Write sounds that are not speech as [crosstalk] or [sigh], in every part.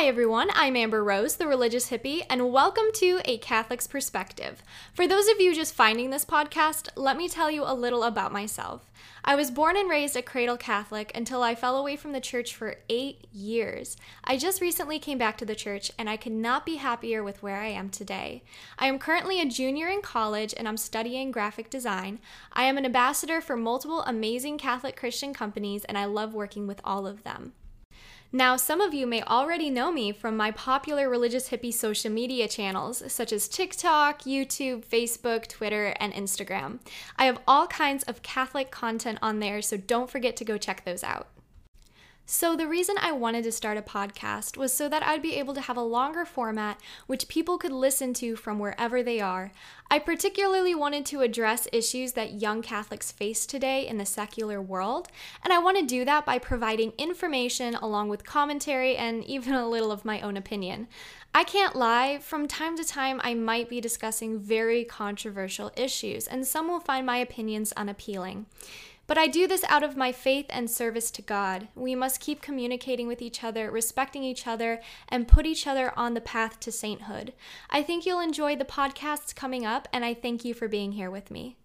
Hi, everyone. I'm Amber Rose, the religious hippie, and welcome to A Catholic's Perspective. For those of you just finding this podcast, let me tell you a little about myself. I was born and raised a cradle Catholic until I fell away from the church for eight years. I just recently came back to the church, and I could not be happier with where I am today. I am currently a junior in college and I'm studying graphic design. I am an ambassador for multiple amazing Catholic Christian companies, and I love working with all of them. Now, some of you may already know me from my popular religious hippie social media channels, such as TikTok, YouTube, Facebook, Twitter, and Instagram. I have all kinds of Catholic content on there, so don't forget to go check those out. So, the reason I wanted to start a podcast was so that I'd be able to have a longer format which people could listen to from wherever they are. I particularly wanted to address issues that young Catholics face today in the secular world, and I want to do that by providing information along with commentary and [laughs] even a little of my own opinion. I can't lie, from time to time, I might be discussing very controversial issues, and some will find my opinions unappealing. But I do this out of my faith and service to God. We must keep communicating with each other, respecting each other, and put each other on the path to sainthood. I think you'll enjoy the podcasts coming up, and I thank you for being here with me.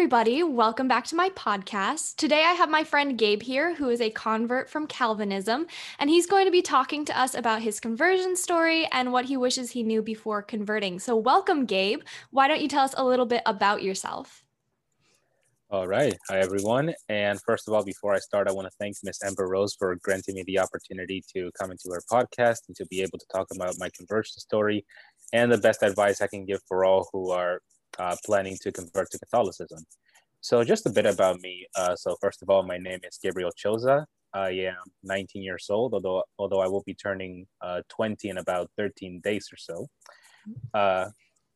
Everybody. Welcome back to my podcast. Today I have my friend Gabe here, who is a convert from Calvinism, and he's going to be talking to us about his conversion story and what he wishes he knew before converting. So, welcome, Gabe. Why don't you tell us a little bit about yourself? All right. Hi, everyone. And first of all, before I start, I want to thank Miss Amber Rose for granting me the opportunity to come into her podcast and to be able to talk about my conversion story and the best advice I can give for all who are uh, planning to convert to Catholicism. So just a bit about me. Uh, so first of all, my name is Gabriel Chouza. I am 19 years old, although although I will be turning uh, 20 in about 13 days or so. Uh,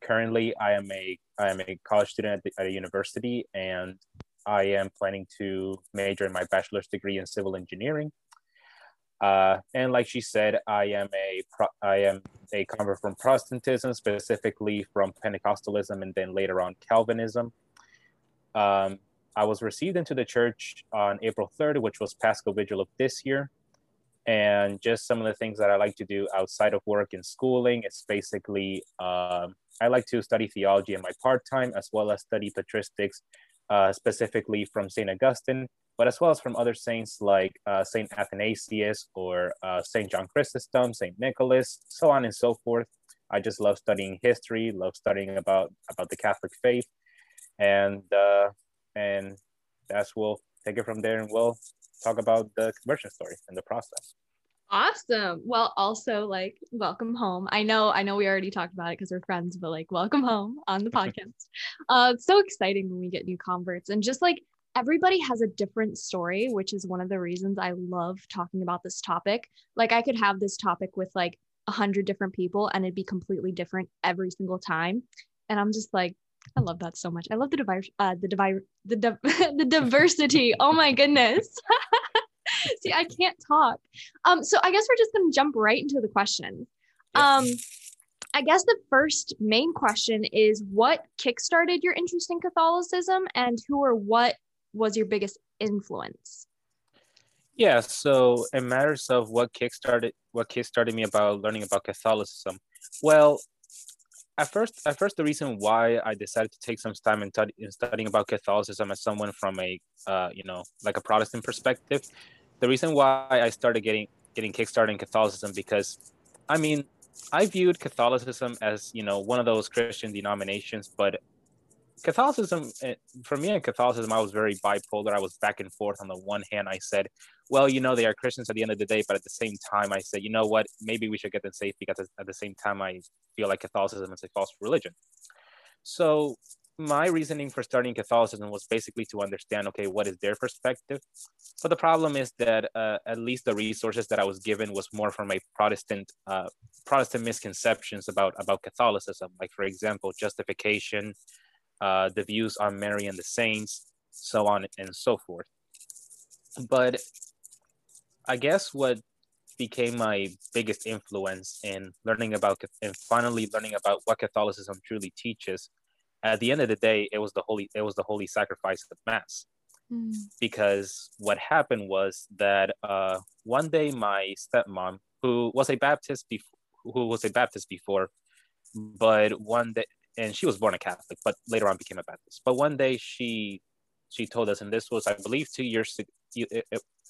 currently, I am a I am a college student at, the, at a university, and I am planning to major in my bachelor's degree in civil engineering. Uh, and like she said, I am a I am a convert from Protestantism, specifically from Pentecostalism, and then later on Calvinism. Um, I was received into the church on April 3rd, which was Paschal Vigil of this year. And just some of the things that I like to do outside of work and schooling is basically um, I like to study theology in my part time as well as study patristics, uh, specifically from St. Augustine but as well as from other saints like uh, Saint Athanasius or uh, Saint John Chrysostom, Saint Nicholas, so on and so forth. I just love studying history, love studying about about the Catholic faith, and uh, and that's we'll take it from there, and we'll talk about the conversion story and the process. Awesome. Well, also like welcome home. I know, I know we already talked about it because we're friends, but like welcome home on the [laughs] podcast. uh, it's so exciting when we get new converts and just like everybody has a different story, which is one of the reasons I love talking about this topic. Like I could have this topic with like a hundred different people and it'd be completely different every single time. And I'm just like, I love that so much. I love the device, uh, the device, the di- [laughs] the [laughs] diversity. oh my goodness. [laughs] See, I can't talk. Um, so I guess we're just gonna jump right into the questions. Um, I guess the first main question is what kickstarted your interest in Catholicism and who or what was your biggest influence? Yeah, so in matters of what kickstarted what kickstarted me about learning about Catholicism, well, at first, at first, the reason why I decided to take some time in, t- in studying about Catholicism as someone from a, uh, you know, like a Protestant perspective, the reason why I started getting getting kickstarted in Catholicism because, I mean, I viewed Catholicism as you know one of those Christian denominations, but Catholicism, eh, for me in Catholicism, I was very bipolar. I was back and forth. On the one hand, I said, well, you know, they are Christians at the end of the day, but at the same time, I said, you know what, maybe we should get them safe because at the same time, I feel like Catholicism is a false religion. So my reasoning for starting Catholicism was basically to understand, okay, what is their perspective? But the problem is that uh, at least the resources that I was given was more from a Protestant, uh, Protestant misconceptions about about Catholicism, like for example, justification, uh, the views on Mary and the saints, so on and so forth. But I guess what became my biggest influence in learning about and finally learning about what Catholicism truly teaches at the end of the day, it was the holy it was the holy sacrifice of mass. Mm. Because what happened was that uh, one day my stepmom, who was a Baptist before, who was a Baptist before, but one day, and she was born a Catholic, but later on became a Baptist. But one day she she told us, and this was I believe two years.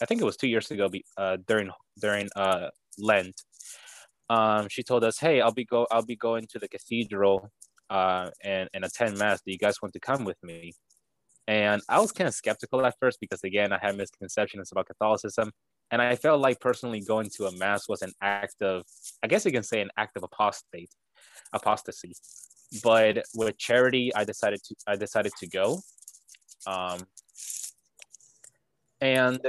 I think it was two years ago uh, during during uh, Lent. Um, she told us, "Hey, I'll be go I'll be going to the cathedral uh, and and attend mass. Do you guys want to come with me?" And I was kind of skeptical at first because again, I had misconceptions about Catholicism, and I felt like personally going to a mass was an act of, I guess you can say, an act of apostate, apostasy. But with charity, I decided to I decided to go. Um, and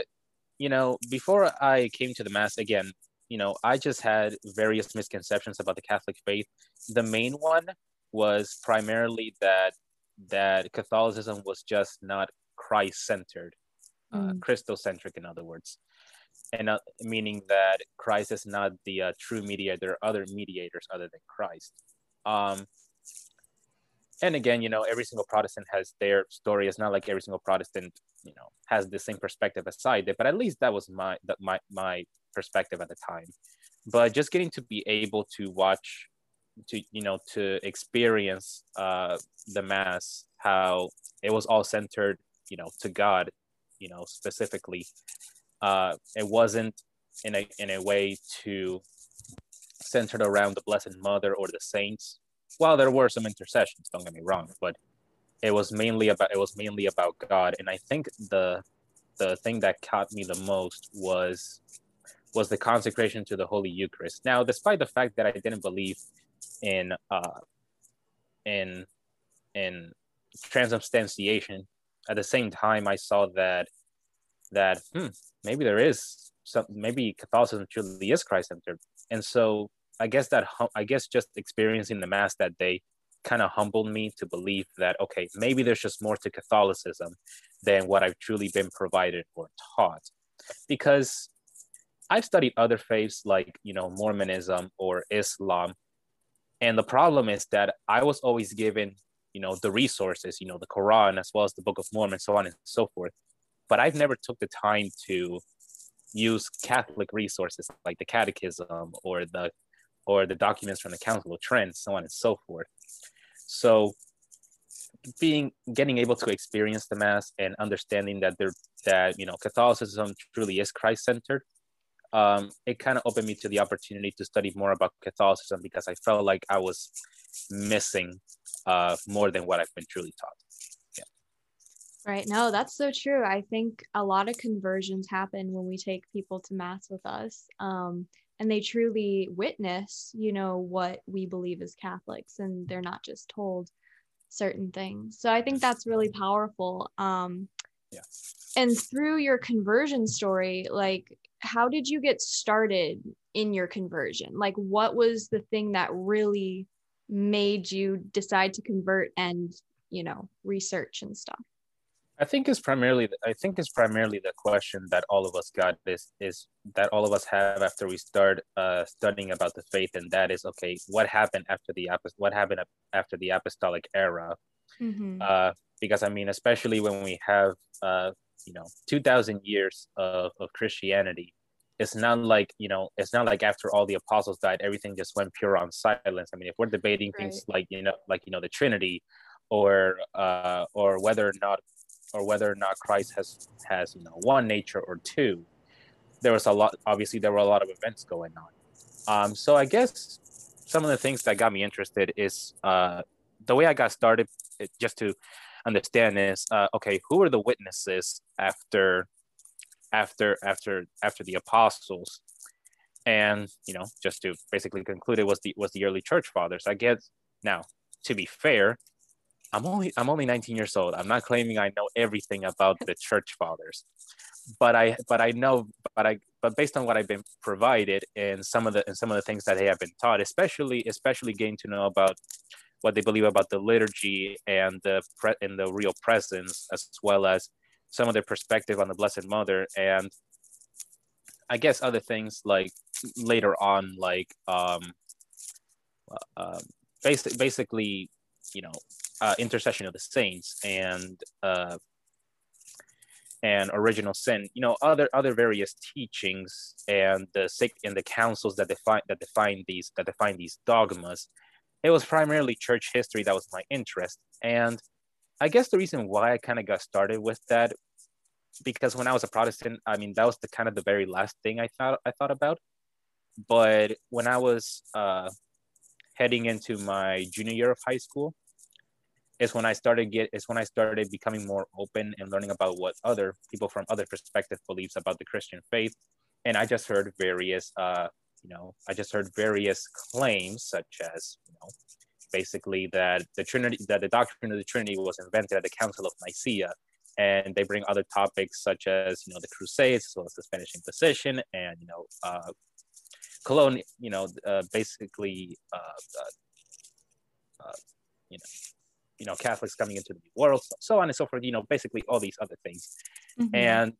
you know, before I came to the mass again, you know, I just had various misconceptions about the Catholic faith. The main one was primarily that that Catholicism was just not Christ centered, uh, mm. uh, Christocentric, in other words, and uh, meaning that Christ is not the uh, true mediator. There are other mediators other than Christ. Um, and again, you know, every single Protestant has their story. It's not like every single Protestant, you know, has the same perspective aside it. But at least that was my that my my perspective at the time. But just getting to be able to watch to you know to experience uh, the mass how it was all centered you know to god you know specifically. Uh, it wasn't in a in a way to centered around the blessed mother or the saints. Well there were some intercessions don't get me wrong but it was mainly about it was mainly about god. And i think the the thing that caught me the most was was the consecration to the holy eucharist. Now despite the fact that i didn't believe in uh, in in transubstantiation. At the same time, I saw that that hmm, maybe there is some maybe Catholicism truly is Christ centered, and so I guess that I guess just experiencing the mass that day kind of humbled me to believe that okay maybe there's just more to Catholicism than what I've truly been provided or taught, because I've studied other faiths like you know Mormonism or Islam and the problem is that I was always given, you know, the resources, you know, the Quran as well as the Book of Mormon, so on and so forth. But I've never took the time to use Catholic resources like the Catechism or the or the documents from the Council of Trent, so on and so forth. So being getting able to experience the mass and understanding that there that you know Catholicism truly is Christ centered um, it kind of opened me to the opportunity to study more about Catholicism because I felt like I was missing uh, more than what I've been truly taught. Yeah. Right. No, that's so true. I think a lot of conversions happen when we take people to mass with us. Um, and they truly witness, you know, what we believe as Catholics, and they're not just told certain things. So I think that's really powerful. Um, yeah. And through your conversion story, like how did you get started in your conversion? Like, what was the thing that really made you decide to convert and, you know, research and stuff? I think it's primarily I think it's primarily the question that all of us got is is that all of us have after we start uh, studying about the faith, and that is okay. What happened after the what happened after the apostolic era? Mm-hmm. Uh, because I mean, especially when we have uh, you know 2000 years of, of christianity. It's not like you know it's not like after all the apostles died everything just went pure on silence. I mean if we're debating right. things like you know like you know the trinity or uh or whether or not or whether or not christ has has you know one nature or two there was a lot obviously there were a lot of events going on. Um so i guess some of the things that got me interested is uh the way i got started just to understand is uh, okay who are the witnesses after after after after the apostles? And you know just to basically conclude it was the was the early church fathers. I guess now to be fair i'm only i'm only 19 years old. I'm not claiming i know everything about the church fathers. But i but i know but i but based on what i've been provided and some of the and some of the things that they have been taught especially especially getting to know about what they believe about the liturgy and the pre- and the real presence, as well as some of their perspective on the Blessed Mother, and I guess other things like later on, like um, uh, basically, basically, you know, uh, intercession of the saints and uh, and original sin you know other other various teachings and the sick and the councils that define that define these that define these dogmas it was primarily church history that was my interest and i guess the reason why i kind of got started with that because when i was a protestant i mean that was the kind of the very last thing i thought i thought about but when i was uh, heading into my junior year of high school is when I started get is when I started becoming more open and learning about what other people from other perspective believes about the Christian faith. And I just heard various uh, you know, I just heard various claims such as, you know, basically that the Trinity that the doctrine of the Trinity was invented at the Council of Nicaea. And they bring other topics such as, you know, the Crusades, as well as the Spanish Inquisition and, you know, uh, Cologne, you know, uh, basically, uh, uh, uh you know, you know catholics coming into the New world so on and so forth you know basically all these other things mm-hmm. and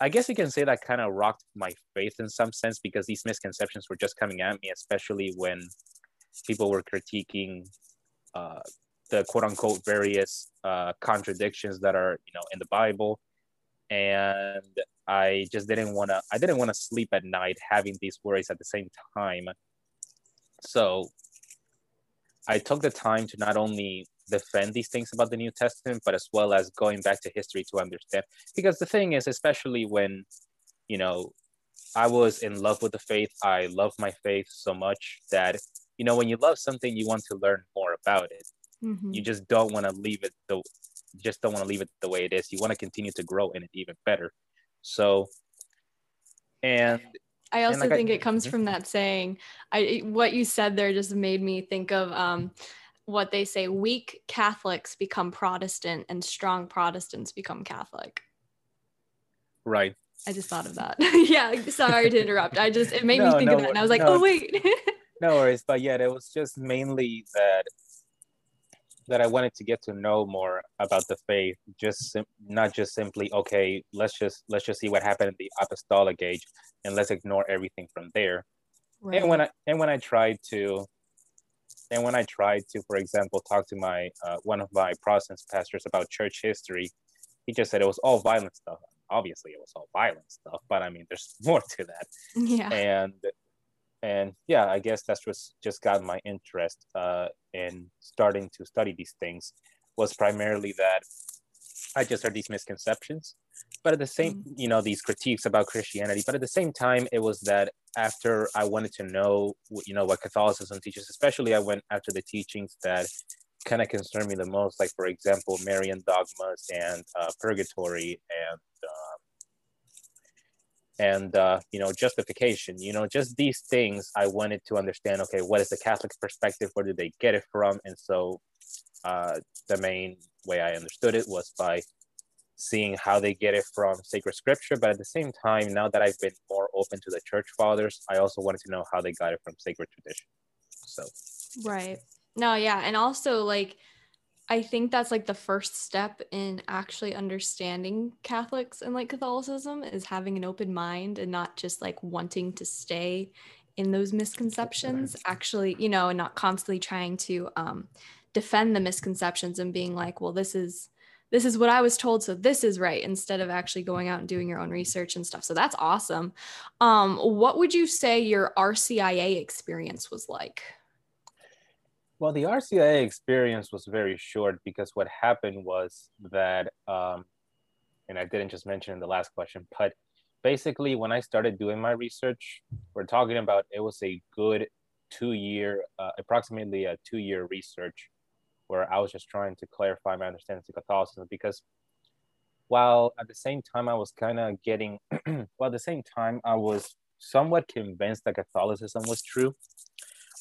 i guess you can say that kind of rocked my faith in some sense because these misconceptions were just coming at me especially when people were critiquing uh, the quote unquote various uh, contradictions that are you know in the bible. And i just didn't want to i didn't want to sleep at night having these worries at the same time. So i took the time to not only defend these things about the New Testament, but as well as going back to history to understand. Because the thing is, especially when, you know, I was in love with the faith, I love my faith so much that, you know, when you love something, you want to learn more about it. Mm-hmm. You just don't want to leave it the just don't want to leave it the way it is. You want to continue to grow in it even better. So, and I also like think I, it comes mm-hmm. from that saying. I what you said there just made me think of um, what they say weak Catholics become Protestant and strong Protestants become Catholic. Right. I just thought of that. [laughs] yeah, sorry to interrupt. I just it made no, me think no, of that and I was like, no, "Oh wait." [laughs] no worries, but yeah, it was just mainly that that I wanted to get to know more about the faith, just sim- not just simply okay, let's just let's just see what happened in the apostolic age and let's ignore everything from there. Right. And when I and when I tried to and when I tried to, for example, talk to my uh, one of my Protestant pastors about church history, he just said it was all violent stuff. Obviously, it was all violent stuff, but I mean, there's [laughs] more to that. Yeah. And and yeah, I guess that's just just got my interest uh, in starting to study these things was primarily that I just heard these misconceptions, but at the same, mm. you know, these critiques about Christianity. But at the same time, it was that after I wanted to know, you know, what Catholicism teaches, especially I went after the teachings that kind of concern me the most, like for example, Marian dogmas and uh, purgatory and uh, and uh, you know justification. You know, just these things. I wanted to understand. Okay, what is the Catholic perspective? Where did they get it from? And so uh, the main way I understood it was by seeing how they get it from sacred scripture. But at the same time, now that I've been more open to the church fathers, I also wanted to know how they got it from sacred tradition. So, right. No, yeah. And also, like, I think that's like the first step in actually understanding Catholics and like Catholicism is having an open mind and not just like wanting to stay in those misconceptions, actually, you know, and not constantly trying to um, defend the misconceptions and being like, well, this is this is what I was told, so this is right, instead of actually going out and doing your own research and stuff. So that's awesome. Um, what would you say your RCIA experience was like? Well, the RCIA experience was very short because what happened was that, um, and I didn't just mention in the last question, but basically when I started doing my research, we're talking about it was a good two year, uh, approximately a two year research where I was just trying to clarify my understanding of Catholicism because while at the same time I was kind of getting, [clears throat] well, at the same time I was somewhat convinced that Catholicism was true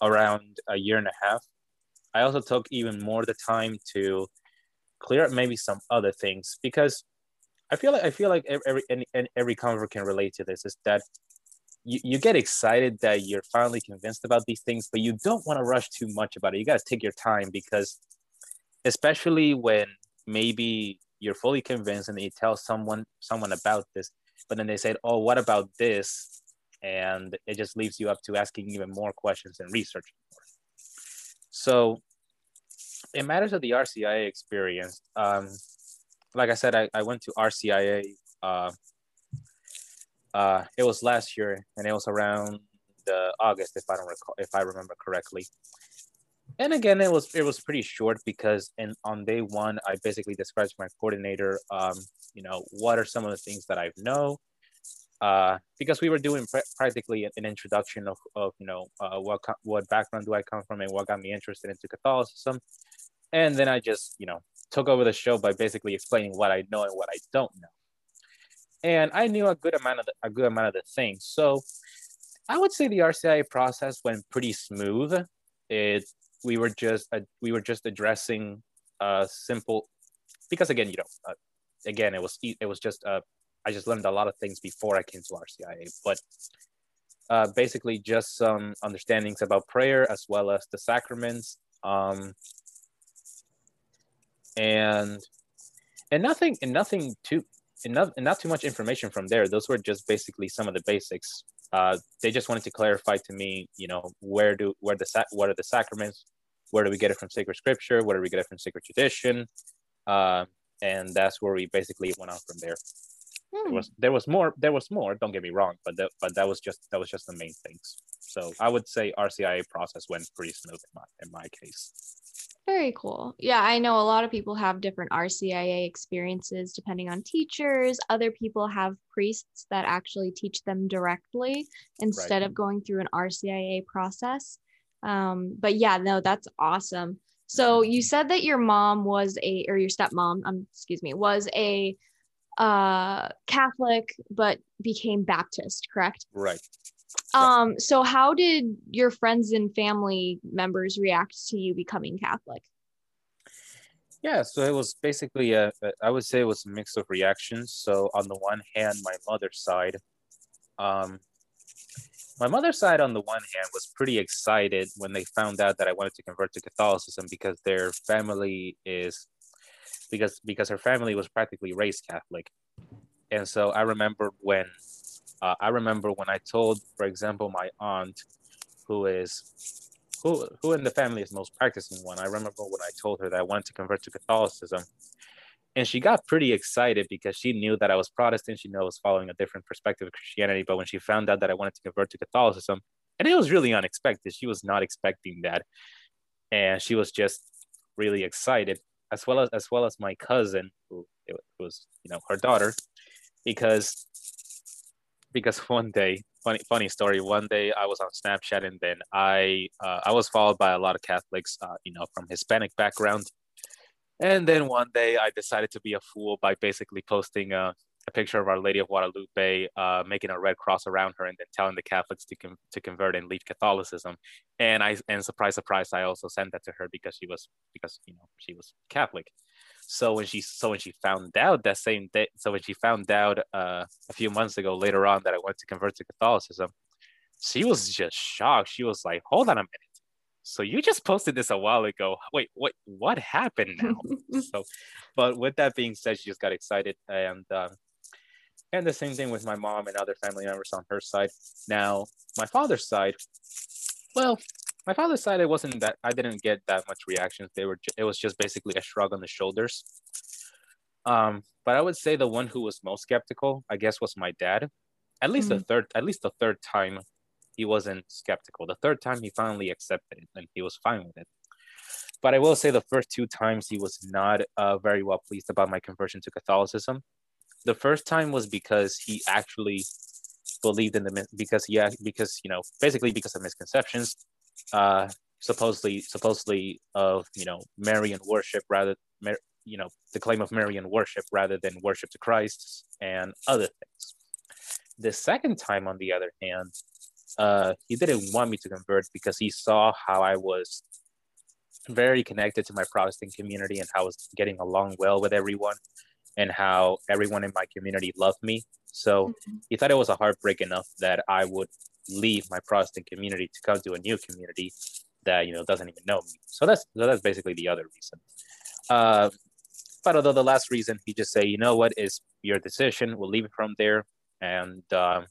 around a year and a half. I also took even more the time to clear up maybe some other things because I feel like I feel like every every, every convert can relate to this is that you, you get excited that you're finally convinced about these things, but you don't want to rush too much about it. You got to take your time because especially when maybe you're fully convinced and you tell someone someone about this but then they said oh what about this and it just leaves you up to asking even more questions and researching more so in matters of the RCIA experience, um, like I said, I, I went to RCIA. Uh, uh, it was last year, and it was around the August, if I don't recall, if I remember correctly. And again, it was it was pretty short because in on day one, I basically described to my coordinator, um, you know, what are some of the things that I know, uh, because we were doing pr- practically an introduction of, of you know uh, what what background do I come from and what got me interested into Catholicism, and then I just you know took over the show by basically explaining what I know and what I don't know, and I knew a good amount of the, a good amount of the things. So I would say the RCIA process went pretty smooth. It we were just uh, we were just addressing uh simple because again you know uh, again it was it was just uh I just learned a lot of things before I came to RCIA but uh basically just some understandings about prayer as well as the sacraments um and and nothing and nothing too and not, and not too much information from there those were just basically some of the basics uh, they just wanted to clarify to me, you know, where do where the what are the sacraments, where do we get it from sacred scripture, where do we get it from sacred tradition, uh, and that's where we basically went on from there. Hmm. There was there was more there was more. Don't get me wrong, but that but that was just that was just the main things. So I would say RCIA process went pretty smooth in my in my case. Very cool. Yeah, I know a lot of people have different RCIA experiences depending on teachers. Other people have priests that actually teach them directly instead right. of going through an RCIA process. Um, but yeah, no, that's awesome. So you said that your mom was a, or your stepmom, um, excuse me, was a uh, Catholic, but became Baptist, correct? Right. Um, so how did your friends and family members react to you becoming Catholic? Yeah, so it was basically a, I would say it was a mix of reactions. So on the one hand, my mother's side, um, my mother's side on the one hand was pretty excited when they found out that I wanted to convert to Catholicism because their family is because because her family was practically raised Catholic. And so I remember when uh, I remember when I told, for example, my aunt, who is who who in the family is most practicing one. I remember when I told her that I wanted to convert to Catholicism, and she got pretty excited because she knew that I was Protestant. She knew I was following a different perspective of Christianity. But when she found out that I wanted to convert to Catholicism, and it was really unexpected, she was not expecting that, and she was just really excited, as well as as well as my cousin, who was you know her daughter, because because [laughs] one day, funny funny story. One day I was on Snapchat and then I uh, I was followed by a lot of Catholics, uh, you know, from Hispanic background. And then one day I decided to be a fool by basically posting a, a picture of Our Lady of Guadalupe, uh, making a red cross around her, and then telling the Catholics to com- to convert and leave Catholicism. And I and surprise surprise, I also sent that to her because she was because you know she was Catholic. So when she so when she found out that same day, so when she found out uh, a few months ago later on that I went to convert to Catholicism, she was just shocked. She was like, "Hold on a minute." So you just posted this a while ago. Wait, what? What happened now? [laughs] so, but with that being said, she just got excited, and um, and the same thing with my mom and other family members on her side. Now, my father's side, well, my father's side, it wasn't that I didn't get that much reactions. They were it was just basically a shrug on the shoulders. Um, but I would say the one who was most skeptical, I guess, was my dad. At least mm-hmm. the third, at least the third time, he wasn't skeptical. The third time, he finally accepted it, and he was fine with it. But I will say the first two times he was not uh, very well pleased about my conversion to Catholicism. The first time was because he actually believed in the because yeah because you know basically because of misconceptions uh, supposedly supposedly of you know Marian worship rather you know the claim of Marian worship rather than worship to Christ and other things. The second time, on the other hand, uh, he didn't want me to convert because he saw how I was very connected to my Protestant community and how I was getting along well with everyone and how everyone in my community loved me. So mm-hmm. he thought it was a heartbreak enough that I would leave my Protestant community to come to a new community that you know doesn't even know me. So that's so that's basically the other reason. Uh, but although the last reason, he just say, you know what, is your decision. We'll leave it from there. And uh,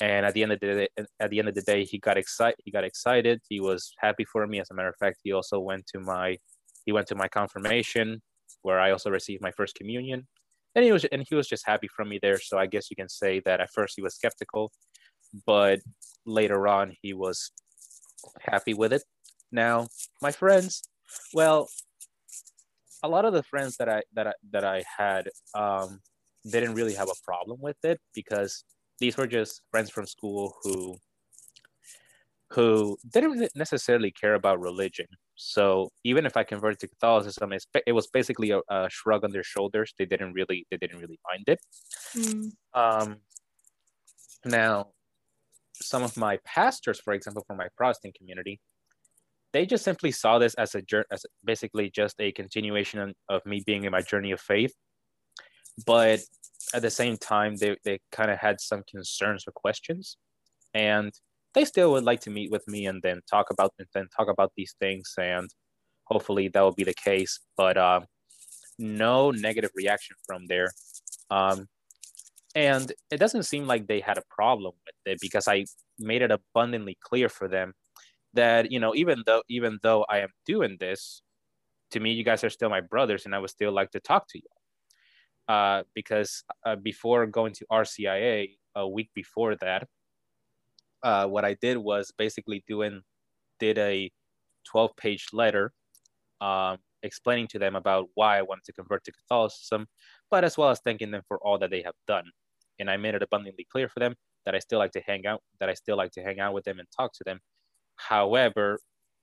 and at the end of the day, at the end of the day, he got excited. He got excited. He was happy for me. As a matter of fact, he also went to my he went to my confirmation, where I also received my first communion, and he was and he was just happy from me there. So I guess you can say that at first he was skeptical, but later on he was happy with it. Now my friends, well, a lot of the friends that I that I that I had um, didn't really have a problem with it because these were just friends from school who who didn't necessarily care about religion. So even if I converted to Catholicism, it was basically a, a shrug on their shoulders. They didn't really they didn't really mind it. Mm. Um, now, some of my pastors, for example, from my Protestant community, they just simply saw this as a as basically just a continuation of me being in my journey of faith. But at the same time, they, they kind of had some concerns or questions. And they still would like to meet with me and then talk about and then talk about these things and hopefully that will be the case but uh, no negative reaction from there um, and it doesn't seem like they had a problem with it because i made it abundantly clear for them that you know even though even though i am doing this to me you guys are still my brothers and i would still like to talk to you uh, because uh, before going to rcia a week before that uh, what I did was basically doing did a 12 page letter um, explaining to them about why I wanted to convert to Catholicism, but as well as thanking them for all that they have done. And I made it abundantly clear for them that I still like to hang out, that I still like to hang out with them and talk to them. However,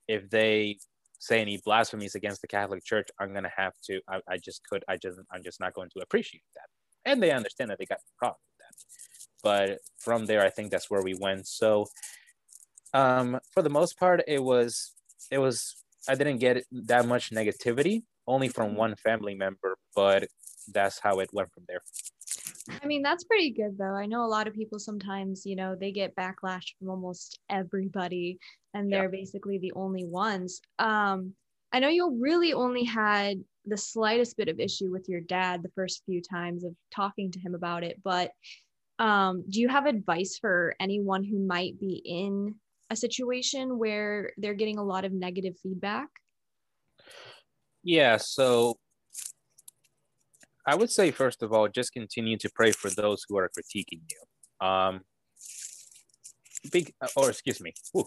if they say any blasphemies against the Catholic Church, I'm gonna have to. I, I just could. I just. I'm just not going to appreciate that. And they understand that they got the problem with that. but from there, I think that's where we went. So, um, for the most part, it was it was I didn't get that much negativity, only from one family member, but that's how it went from there. I mean, that's pretty good though. I know a lot of people sometimes, you know, they get backlash from almost everybody and they're yeah. basically the only ones. Um, I know you really only had the slightest bit of issue with your dad the first few times of talking to him about it, but um, do you have advice for anyone who might be in a situation where they're getting a lot of negative feedback? Yeah, so I would say, first of all, just continue to pray for those who are critiquing you. Um, big, or excuse me, ooh,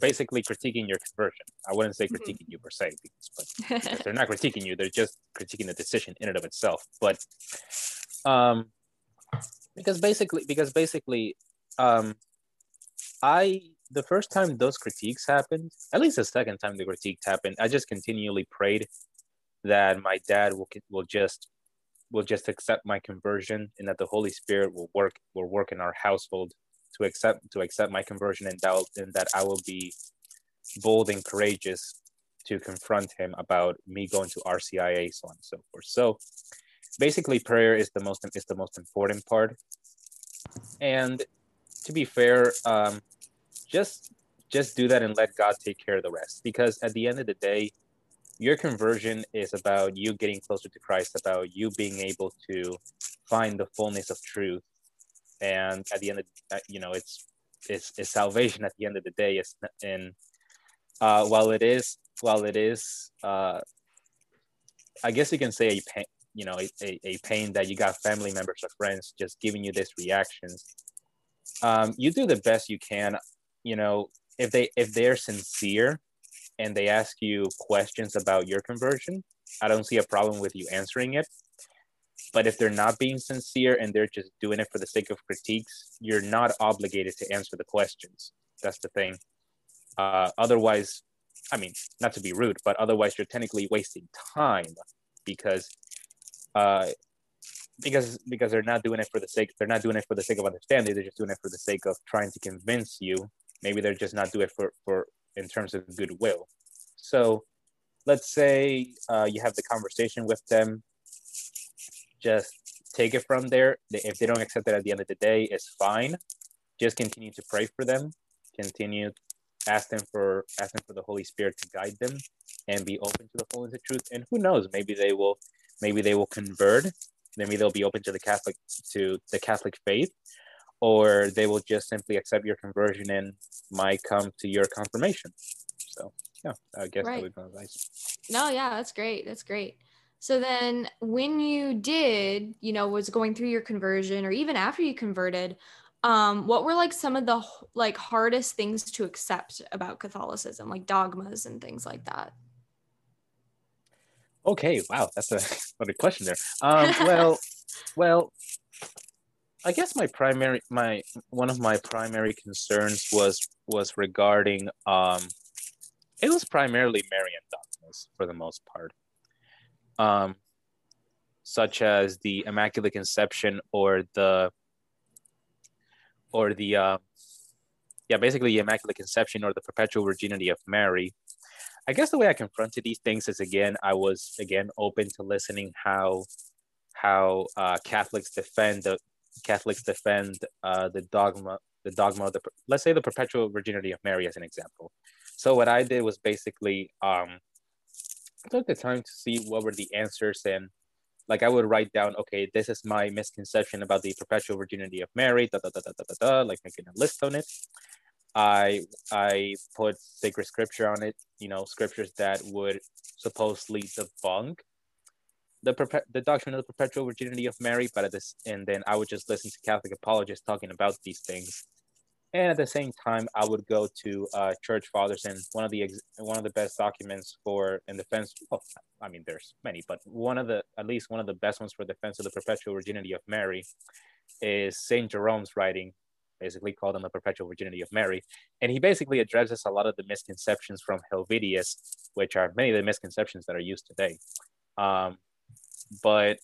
basically critiquing your conversion. I wouldn't say mm-hmm. critiquing mm-hmm. you per se, because, but [laughs] they're not critiquing you, they're just critiquing the decision in and of itself. But um, because basically because basically um i the first time those critiques happened at least the second time the critiques happened i just continually prayed that my dad will will just will just accept my conversion and that the holy spirit will work will work in our household to accept to accept my conversion and doubt and that i will be bold and courageous to confront him about me going to rcia so on and so forth. So basically prayer is the most is the most important part. And to be fair um, just just do that and let god take care of the rest. Because at the end of the day your conversion is about you getting closer to christ about you being able to find the fullness of truth. And at the end of uh, you know it's it's, it's salvation at the end of the day. Is and uh, while it is while it is uh, i guess you can say a pain, you know a, a pain that you got family members or friends just giving you this reactions. Um, you do the best you can you know if they if they're sincere and they ask you questions about your conversion i don't see a problem with you answering it. But if they're not being sincere and they're just doing it for the sake of critiques you're not obligated to answer the questions. That's the thing. Uh, otherwise i mean not to be rude but otherwise you're technically wasting time because uh, because because they're not doing it for the sake they're not doing it for the sake of understanding they're just doing it for the sake of trying to convince you. Maybe they're just not doing it for for in terms of goodwill. So let's say uh, you have the conversation with them. Just take it from there. If they don't accept it at the end of the day it's fine. Just continue to pray for them. Continue ask them for ask them for the holy spirit to guide them and be open to the fullness of truth. And who knows maybe they will maybe they will convert. Maybe they'll be open to the catholic to the catholic faith or they will just simply accept your conversion and might come to your confirmation so yeah, I guess Right. that would be my advice. No, yeah, that's great. That's great. So then when you did, you know, was going through your conversion or even after you converted, um, what were like some of the like hardest things to accept about Catholicism, like dogmas and things like that? Okay, wow, that's a [laughs] what a question there. Um, well, well, I guess my primary my one of my primary concerns was was regarding um, it was primarily Marian dogmas for the most part, um, such as the Immaculate Conception or the or the uh, yeah basically the Immaculate Conception or the Perpetual Virginity of Mary. I guess the way I confronted these things is again I was again open to listening how how uh, Catholics defend the Catholics defend uh, the dogma the dogma of the let's say the perpetual virginity of Mary as an example. So what I did was basically um, took the time to see what were the answers and like I would write down okay this is my misconception about the perpetual virginity of Mary da da da da da da, da like making a list on it. I I put sacred scripture on it, you know, scriptures that would supposedly debunk the the doctrine of the perpetual virginity of Mary, but at this and then I would just listen to Catholic apologists talking about these things, and at the same time I would go to uh, church fathers and one of the ex- one of the best documents for in defense. Well, I mean, there's many, but one of the at least one of the best ones for defense of the perpetual virginity of Mary is Saint Jerome's writing basically called on the perpetual virginity of Mary. And he basically addresses a lot of the misconceptions from Helvidius, which are many of the misconceptions that are used today. Um, but,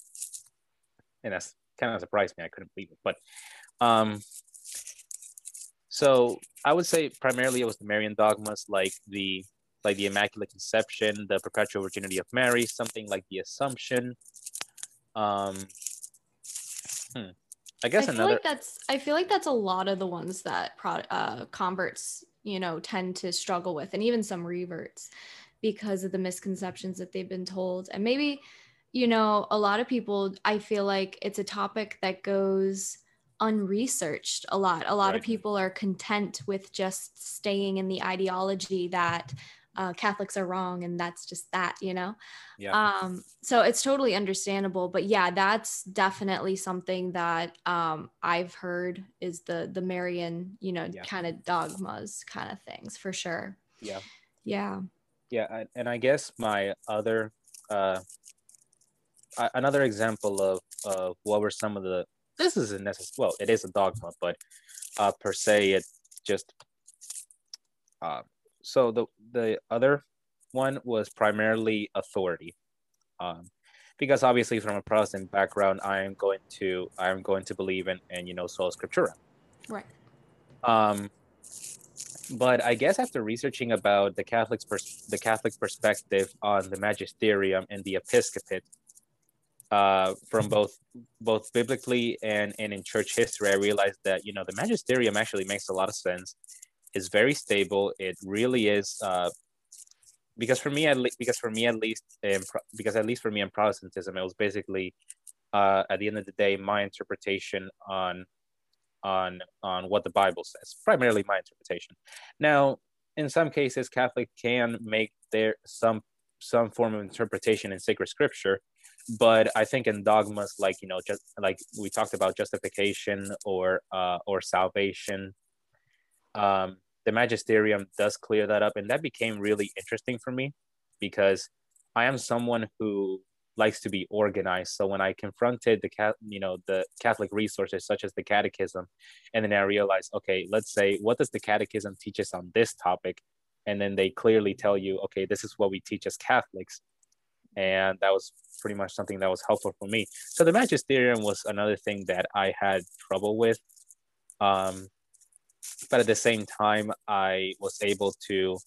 and that's kind of surprised me. I couldn't believe it. But, um, so I would say primarily it was the Marian dogmas, like the like the Immaculate Conception, the Perpetual Virginity of Mary, something like the Assumption. Um, hmm. I guess I feel another like that's I feel like that's a lot of the ones that pro, uh, converts, you know, tend to struggle with, and even some reverts because of the misconceptions that they've been told. And maybe, you know, a lot of people, I feel like it's a topic that goes unresearched a lot. A lot of people are content with just staying in the ideology that uh, Catholics are wrong, and that's just that, you know. yeah. Um, so it's totally understandable, but yeah, that's definitely something that um I've heard is the the Marian, you know, Yeah. kind of dogmas kind of things for sure. yeah. Yeah. yeah and i guess my other uh a- another example of of what were some of the this isn't necessary well it is a dogma but uh per se it just uh so the the other one was primarily authority um because obviously from a protestant background i am going to i am going to believe in and you know sola scriptura Right. um, but I guess after researching about the Catholics pers- the Catholic perspective on the magisterium and the episcopate, uh, from both both biblically and, and in church history, I realized that you know the magisterium actually makes a lot of sense. It's very stable. It really is. Uh, because for me at least, because for me at least, because at least for me in Protestantism, it was basically uh, at the end of the day my interpretation on on on what the Bible says. Primarily my interpretation. Now, in some cases, Catholic can make their some some form of interpretation in sacred scripture, but I think in dogmas like you know just like we talked about justification or uh, or salvation, um, the magisterium does clear that up, and that became really interesting for me because I am someone who likes to be organized. So when I confronted the cat, you know, the Catholic resources such as the Catechism, and then I realized, okay, let's say, what does the Catechism teach us on this topic? And then they clearly tell you, okay, this is what we teach as Catholics, and that was pretty much something that was helpful for me. So the magisterium was another thing that I had trouble with. Um, but at the same time, I was able to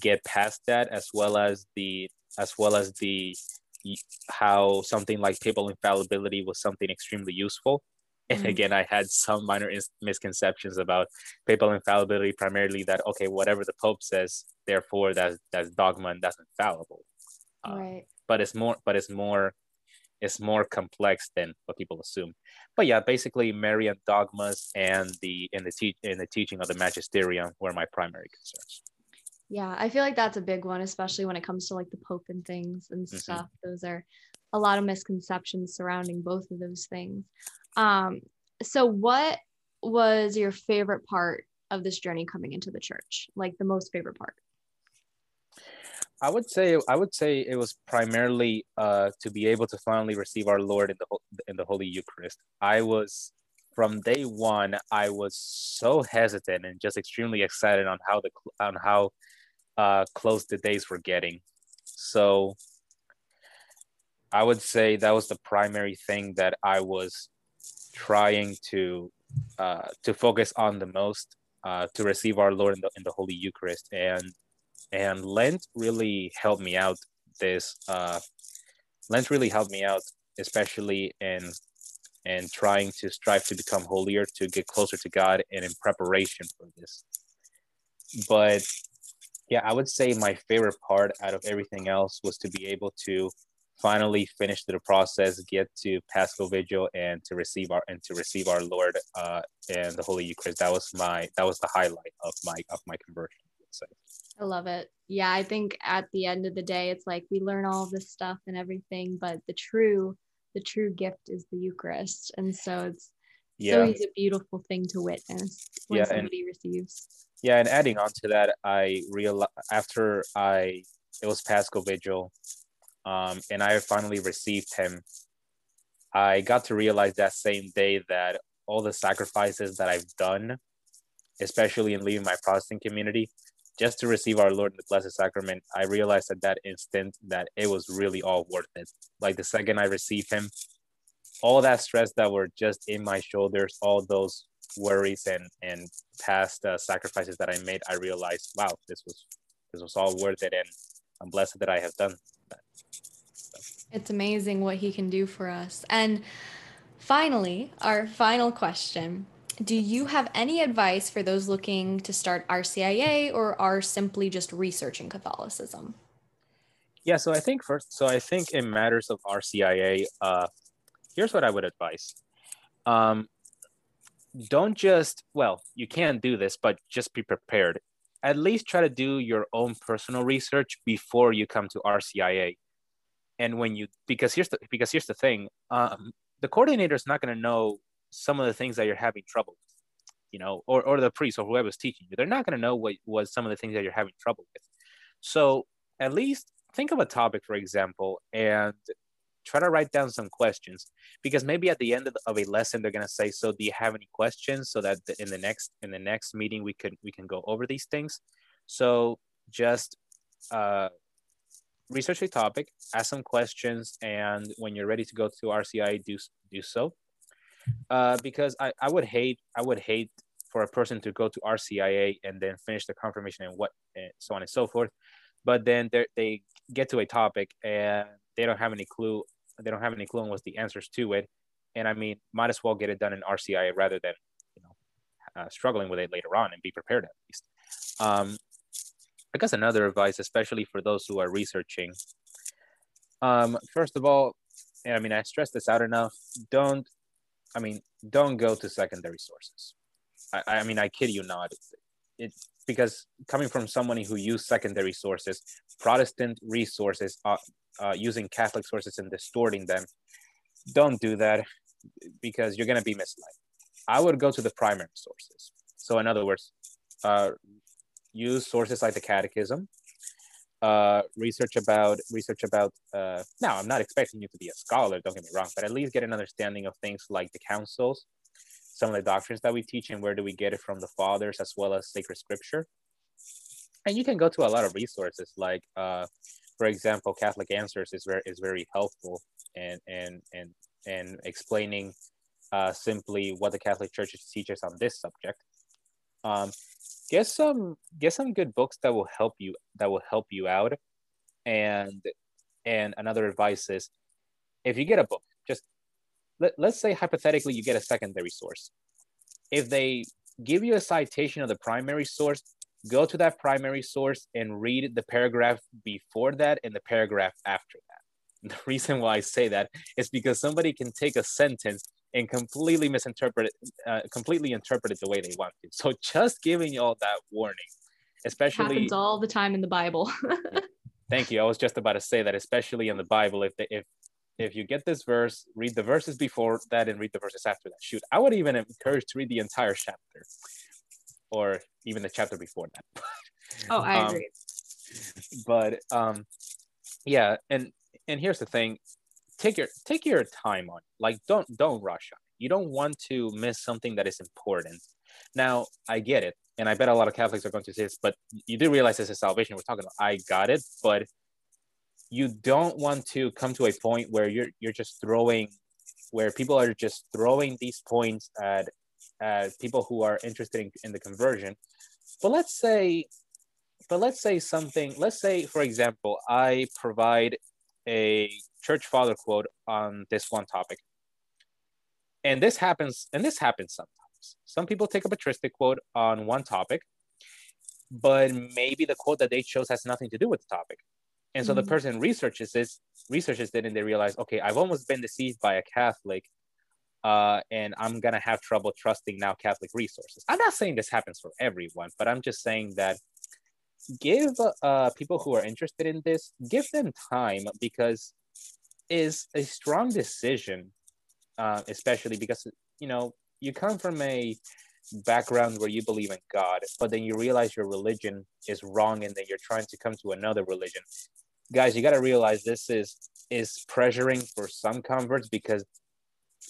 get past that as well as the as well as the how something like papal infallibility was something extremely useful. And Mhm. again, I had some minor is- misconceptions about papal infallibility, primarily that okay, whatever the Pope says, therefore that's that's dogma and that's infallible. Uh, right. But it's more, but it's more, it's more complex than what people assume. But yeah, basically, Marian dogmas and the in the te- in the teaching of the magisterium were my primary concerns. Yeah, I feel like that's a big one, especially when it comes to like the Pope and things and mm-hmm. stuff. Those are a lot of misconceptions surrounding both of those things. Um, so what was your favorite part of this journey coming into the church? Like the most favorite part? I would say I would say it was primarily uh, to be able to finally receive our Lord in the in the Holy Eucharist. I was from day one. I was so hesitant and just extremely excited on how the on how uh, close the days were getting. So I would say that was the primary thing that I was trying to uh, to focus on the most uh, to receive our Lord in the, in the Holy Eucharist, and and Lent really helped me out. This uh, Lent really helped me out, especially in and trying to strive to become holier, to get closer to God, and in preparation for this. But yeah, I would say my favorite part out of everything else was to be able to finally finish the process, get to Paschal Vigil, and to receive our and to receive our Lord uh, and the Holy Eucharist. That was my that was the highlight of my of my conversion. I love it. Yeah, I think at the end of the day, it's like we learn all this stuff and everything, but the true the true gift is the Eucharist, and so it's yeah. so it's a beautiful thing to witness when yeah, somebody and, receives. Yeah, and adding on to that, I realized after I it was Paschal Vigil, um, and I finally received him. I got to realize that same day that all the sacrifices that I've done, especially in leaving my Protestant community, just to receive our Lord in the Blessed Sacrament, I realized at that instant that it was really all worth it. Like the second I received Him, all that stress that were just in my shoulders, all those worries and and past uh, sacrifices that I made, I realized, wow, this was this was all worth it, and I'm blessed that I have done it's amazing what he can do for us. And finally, our final question Do you have any advice for those looking to start RCIA or are simply just researching Catholicism? Yeah, so I think first, so I think in matters of RCIA, uh, here's what I would advise. Um, don't just, well, you can do this, but just be prepared. At least try to do your own personal research before you come to RCIA and when you because here's the because here's the thing um, the coordinator is not going to know some of the things that you're having trouble with you know or, or the priest or whoever's teaching you. They're not going to know what was some of the things that you're having trouble with. So at least think of a topic for example and try to write down some questions because maybe at the end of, of a lesson they're going to say so do you have any questions? So that in the next in the next meeting we can we can go over these things. So just uh, research a topic, ask some questions, and when you're ready to go to RCI, do do so. Uh, because I, I would hate I would hate for a person to go to RCIA and then finish the confirmation and what and so on and so forth, but then they get to a topic and they don't have any clue they don't have any clue on what's the answers to it, and I mean might as well get it done in RCIA rather than you know uh, struggling with it later on and be prepared at least. Um, I guess another advice, especially for those who are researching. Um, first of all, and I mean, I stress this out enough. Don't, I mean, don't go to secondary sources. I, I mean, I kid you not. It's because coming from someone who used secondary sources, Protestant resources, uh, uh, using Catholic sources and distorting them, don't do that because you're going to be misled. I would go to the primary sources. So, in other words, uh, use sources like the catechism uh, research about research about uh, now i'm not expecting you to be a scholar don't get me wrong but at least get an understanding of things like the councils some of the doctrines that we teach and where do we get it from the fathers as well as sacred scripture. And you can go to a lot of resources like uh, for example catholic answers is very is very helpful and and and and explaining uh, simply what the catholic church teaches on this subject um, get some get some good books that will help you that will help you out. And and another advice is if you get a book just let, let's say hypothetically you get a secondary source. If they give you a citation of the primary source go to that primary source and read the paragraph before that and the paragraph after that. [laughs] The reason why i say that is because somebody can take a sentence and completely misinterpret uh, completely interpret it the way they want to. So just giving you all that warning. especially happens all the time in the Bible. [laughs] Thank you. I was just about to say that, especially in the Bible, if the, if if you get this verse, read the verses before that and read the verses after that. Shoot, I would even encourage to read the entire chapter, or even the chapter before that. oh, I [laughs] um, agree. But um, yeah, and and here's the thing: take your take your time on. It. Like, don't don't rush on. It. You don't want to miss something that is important. Now, I get it, and I bet a lot of Catholics are going to say this, but you do realize this is salvation we're talking about. I got it, but you don't want to come to a point where you're you're just throwing where people are just throwing these points at at people who are interested in, in the conversion but let's say but let's say something let's say for example i provide a church father quote on this one topic and this happens and this happens sometimes some people take a patristic quote on one topic but maybe the quote that they chose has nothing to do with the topic and so mm-hmm. the person researches this, researches it, and they realize, okay, I've almost been deceived by a Catholic, uh, and I'm gonna have trouble trusting now Catholic resources. I'm not saying this happens for everyone, but I'm just saying that give uh, people who are interested in this, give them time because is a strong decision, uh, especially because you know you come from a background where you believe in God, but then you realize your religion is wrong and then you're trying to come to another religion. Guys, you got to realize this is is pressuring for some converts because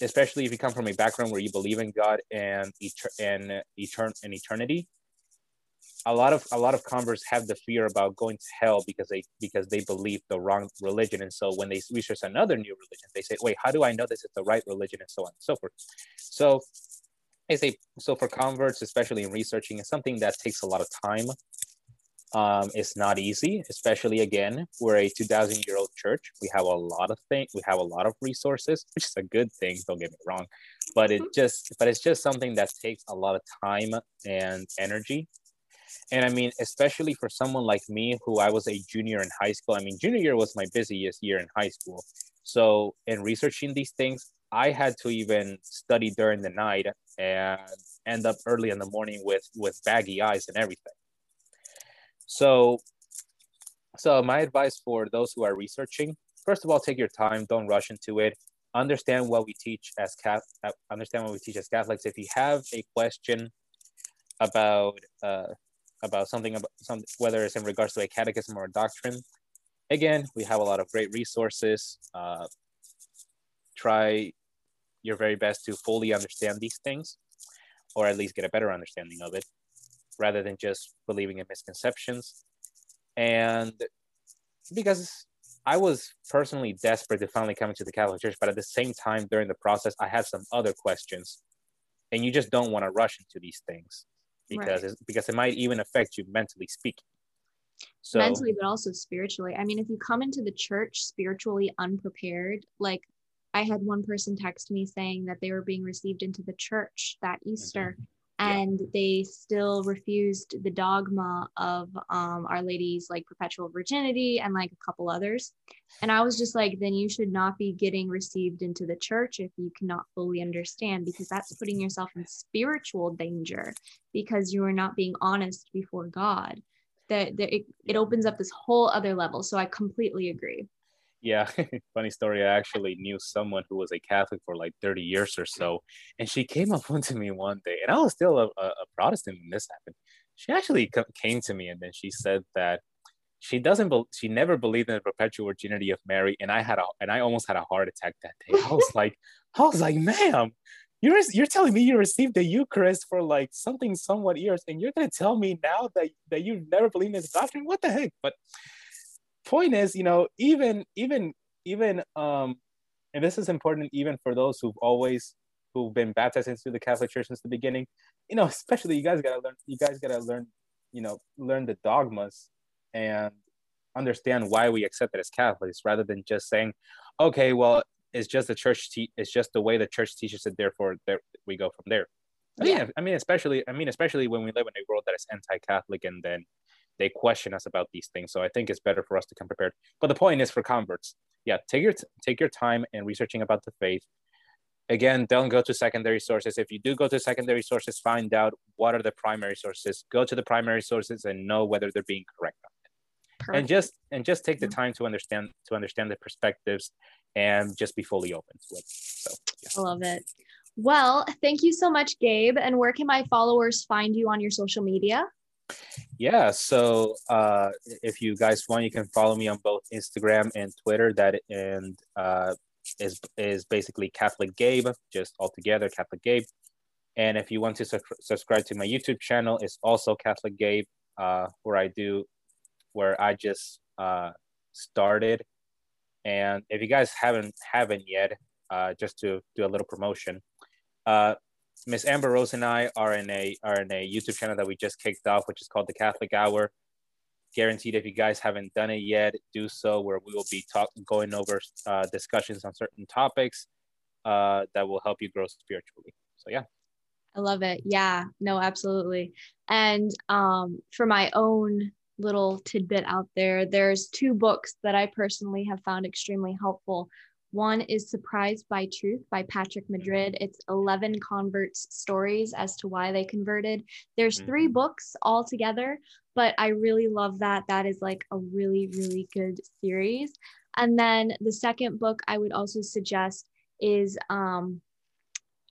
especially if you come from a background where you believe in God and etern- and etern- and eternity, a lot of a lot of converts have the fear about going to hell because they because they believe the wrong religion, and so when they research another new religion, they say, "Wait, how do I know this is the right religion?" and so on and so forth. So, I say so for converts, especially in researching, it's something that takes a lot of time um, it's not easy, especially again, we're a 2000 year old church. We have a lot of things, we have a lot of resources, which is a good thing, don't get me wrong. But it mm-hmm. just, but it's just something that takes a lot of time and energy. And I mean, especially for someone like me, who I was a junior in high school. I mean, junior year was my busiest year in high school. So, in researching these things, I had to even study during the night and end up early in the morning with with baggy eyes and everything. So, so my advice for those who are researching, first of all, take your time. Don't rush into it. Understand what we teach as Catholic. Uh, understand what we teach as Catholics. If you have a question about uh, about something about some, whether it's in regards to a catechism or a doctrine, again, we have a lot of great resources. Uh, try your very best to fully understand these things, or at least get a better understanding of it rather than just believing in misconceptions. And because I was personally desperate to finally come into the Catholic Church, but at the same time, during the process, I had some other questions. And you just don't want to rush into these things because right. because it might even affect you mentally speaking. So mentally, but also spiritually. I mean, if you come into the church spiritually unprepared, like I had one person text me saying that they were being received into the church that Easter. Mm-hmm and yeah. they still refused the dogma of um, Our Lady's like perpetual virginity and like a couple others. And I was just like, then you should not be getting received into the church if you cannot fully understand, because that's putting yourself in spiritual danger because you are not being honest before God. That, it, it opens up this whole other level. So I completely agree. Yeah, [laughs] funny story. I actually knew someone who was a Catholic for like 30 years or so. And she came up [laughs] to me one day, and I was still a, a Protestant when this happened. She actually came to me and then she said that she doesn't, be- she never believed in the perpetual virginity of Mary. And I had a, and I almost had a heart attack that day. I was like, [laughs] I was like, ma'am, you're, you're telling me you received the Eucharist for like something somewhat years, and you're to tell me now that, that you've never believed in this doctrine? What the heck? But point is, you know, even even even um, and this is important even for those who've always who've been baptized into the Catholic Church since the beginning. You know, [laughs] especially you guys gotta learn. You guys gotta learn. You know, learn the dogmas and understand why we accept it as Catholics, rather than just saying, okay, well, it's just the church. Te- it's just the way the church teaches it. Therefore, there we go from there. Yeah, I mean, especially, I mean, especially when we live in a world that is anti-Catholic, and then they question us about these things. So I think it's better for us to come prepared. But the point is for converts, yeah, take your take your time in researching about the faith. again, don't go to secondary sources. If you do go to secondary sources, find out what are the primary sources. Go to the primary sources and know whether they're being correct Perfect. and just and just take the mm-hmm. time to understand to understand the perspectives and just be fully open to it so yeah. i love it well thank you so much gabe and where can my followers find you on your social media yeah so uh, if you guys want you can follow me on both instagram and twitter that and uh, is is basically catholic gabe just all together catholic gabe and if you want to su- subscribe to my youtube channel it's also catholic gabe uh, where i do where I just uh, started. And if you guys haven't haven't yet, uh, just to do a little promotion, uh, Miss Amber Rose and I are in a are in a YouTube channel that we just kicked off, which is called the Catholic Hour. Guaranteed, if you guys haven't done it yet, do so. Where we will be talk going over uh, discussions on certain topics uh, that will help you grow spiritually. So yeah. I love it. Yeah, no, absolutely. And um, for my own little tidbit out there. There's two books that I personally have found extremely helpful. One is Surprised by Truth by Patrick Madrid. It's 11 converts' stories as to why they converted. There's three mm-hmm. books all together, but I really love that. That is like a really, really good series. And then the second book I would also suggest is um,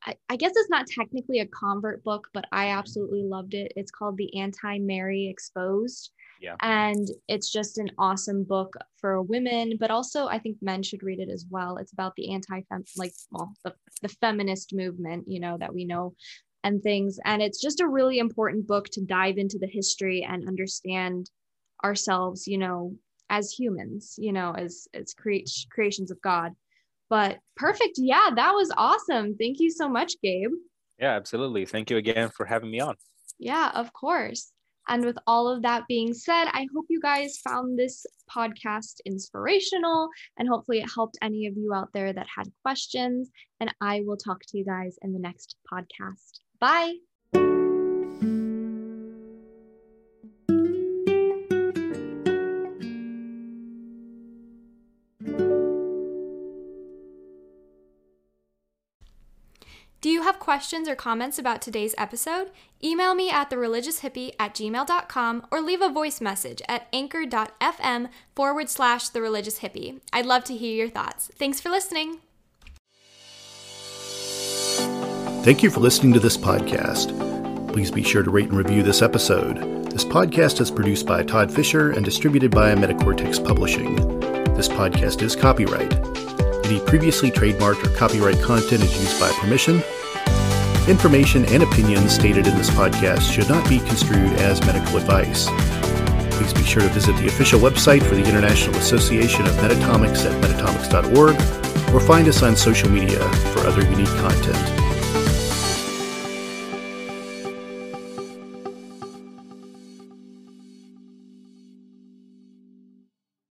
I, I, guess it's not technically a convert book, but I absolutely loved it. It's called The Anti Mary Exposed. Yeah. And it's just an awesome book for women, but also I think men should read it as well. It's about the anti fem like well, the, the feminist movement, you know, that we know and things. And it's just a really important book to dive into the history and understand ourselves, you know, as humans, you know, as as create creations of God. But perfect. Yeah, that was awesome. Thank you so much, Gabe. Yeah, absolutely. Thank you again for having me on. Yeah, of course. And with all of that being said, I hope you guys found this podcast inspirational and hopefully it helped any of you out there that had questions. And I will talk to you guys in the next podcast. Bye. Questions or comments about today's episode? Email me at thereligioushippie at gmail.com or leave a voice message at anchor.fm forward slash the religious hippie. I'd love to hear your thoughts. Thanks for listening. Thank you for listening to this podcast. Please be sure to rate and review this episode. This podcast is produced by Todd Fisher and distributed by Metacortex Publishing. This podcast is copyright. Any previously trademarked or copyright content is used by permission. Information and opinions stated in this podcast should not be construed as medical advice. Please be sure to visit the official website for the International Association of Metatomics at metatomics.org or find us on social media for other unique content.